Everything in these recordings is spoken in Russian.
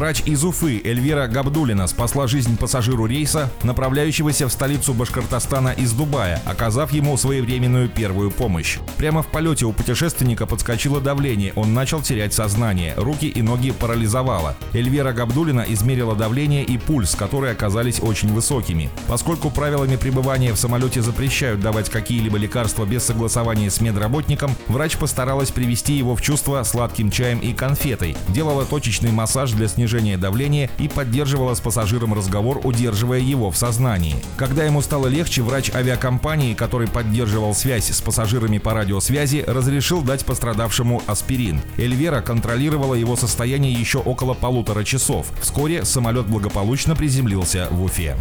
Врач из Уфы Эльвира Габдулина спасла жизнь пассажиру рейса, направляющегося в столицу Башкортостана из Дубая, оказав ему своевременную первую помощь. Прямо в полете у путешественника подскочило давление, он начал терять сознание, руки и ноги парализовало. Эльвира Габдулина измерила давление и пульс, которые оказались очень высокими. Поскольку правилами пребывания в самолете запрещают давать какие-либо лекарства без согласования с медработником, врач постаралась привести его в чувство сладким чаем и конфетой, делала точечный массаж для снижения снижения давления и поддерживала с пассажиром разговор, удерживая его в сознании. Когда ему стало легче, врач авиакомпании, который поддерживал связь с пассажирами по радиосвязи, разрешил дать пострадавшему аспирин. Эльвера контролировала его состояние еще около полутора часов. Вскоре самолет благополучно приземлился в Уфе.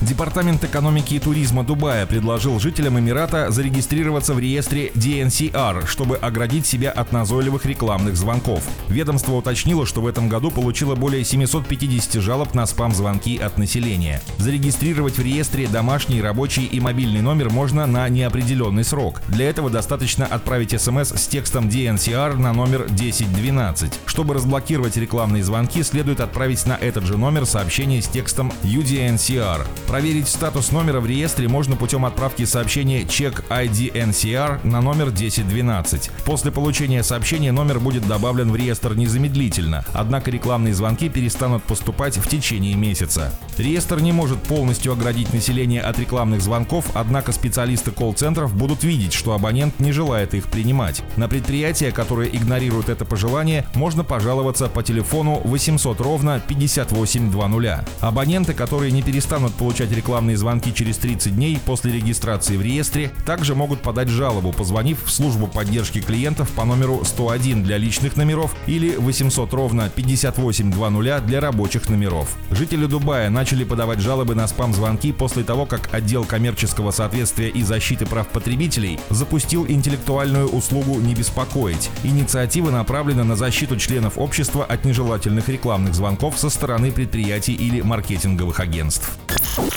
Департамент экономики и туризма Дубая предложил жителям Эмирата зарегистрироваться в реестре DNCR, чтобы оградить себя от назойливых рекламных звонков. Ведомство уточнило, что в этом году получила более 750 жалоб на спам-звонки от населения. Зарегистрировать в реестре домашний, рабочий и мобильный номер можно на неопределенный срок. Для этого достаточно отправить смс с текстом DNCR на номер 1012. Чтобы разблокировать рекламные звонки, следует отправить на этот же номер сообщение с текстом UDNCR. Проверить статус номера в реестре можно путем отправки сообщения check IDNCR на номер 1012. После получения сообщения номер будет добавлен в реестр незамедлительно, однако рекламные звонки перестанут поступать в течение месяца. Реестр не может полностью оградить население от рекламных звонков, однако специалисты колл-центров будут видеть, что абонент не желает их принимать. На предприятия, которые игнорируют это пожелание, можно пожаловаться по телефону 800 ровно 5820. Абоненты, которые не перестанут получать рекламные звонки через 30 дней после регистрации в реестре, также могут подать жалобу, позвонив в службу поддержки клиентов по номеру 101 для личных номеров или 800 ровно 5820 для рабочих номеров. Жители Дубая начали подавать жалобы на спам-звонки после того, как отдел коммерческого соответствия и защиты прав потребителей запустил интеллектуальную услугу «Не беспокоить». Инициатива направлена на защиту членов общества от нежелательных рекламных звонков со стороны предприятий или маркетинговых агентств.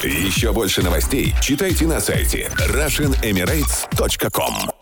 Еще больше новостей читайте на сайте RussianEmirates.com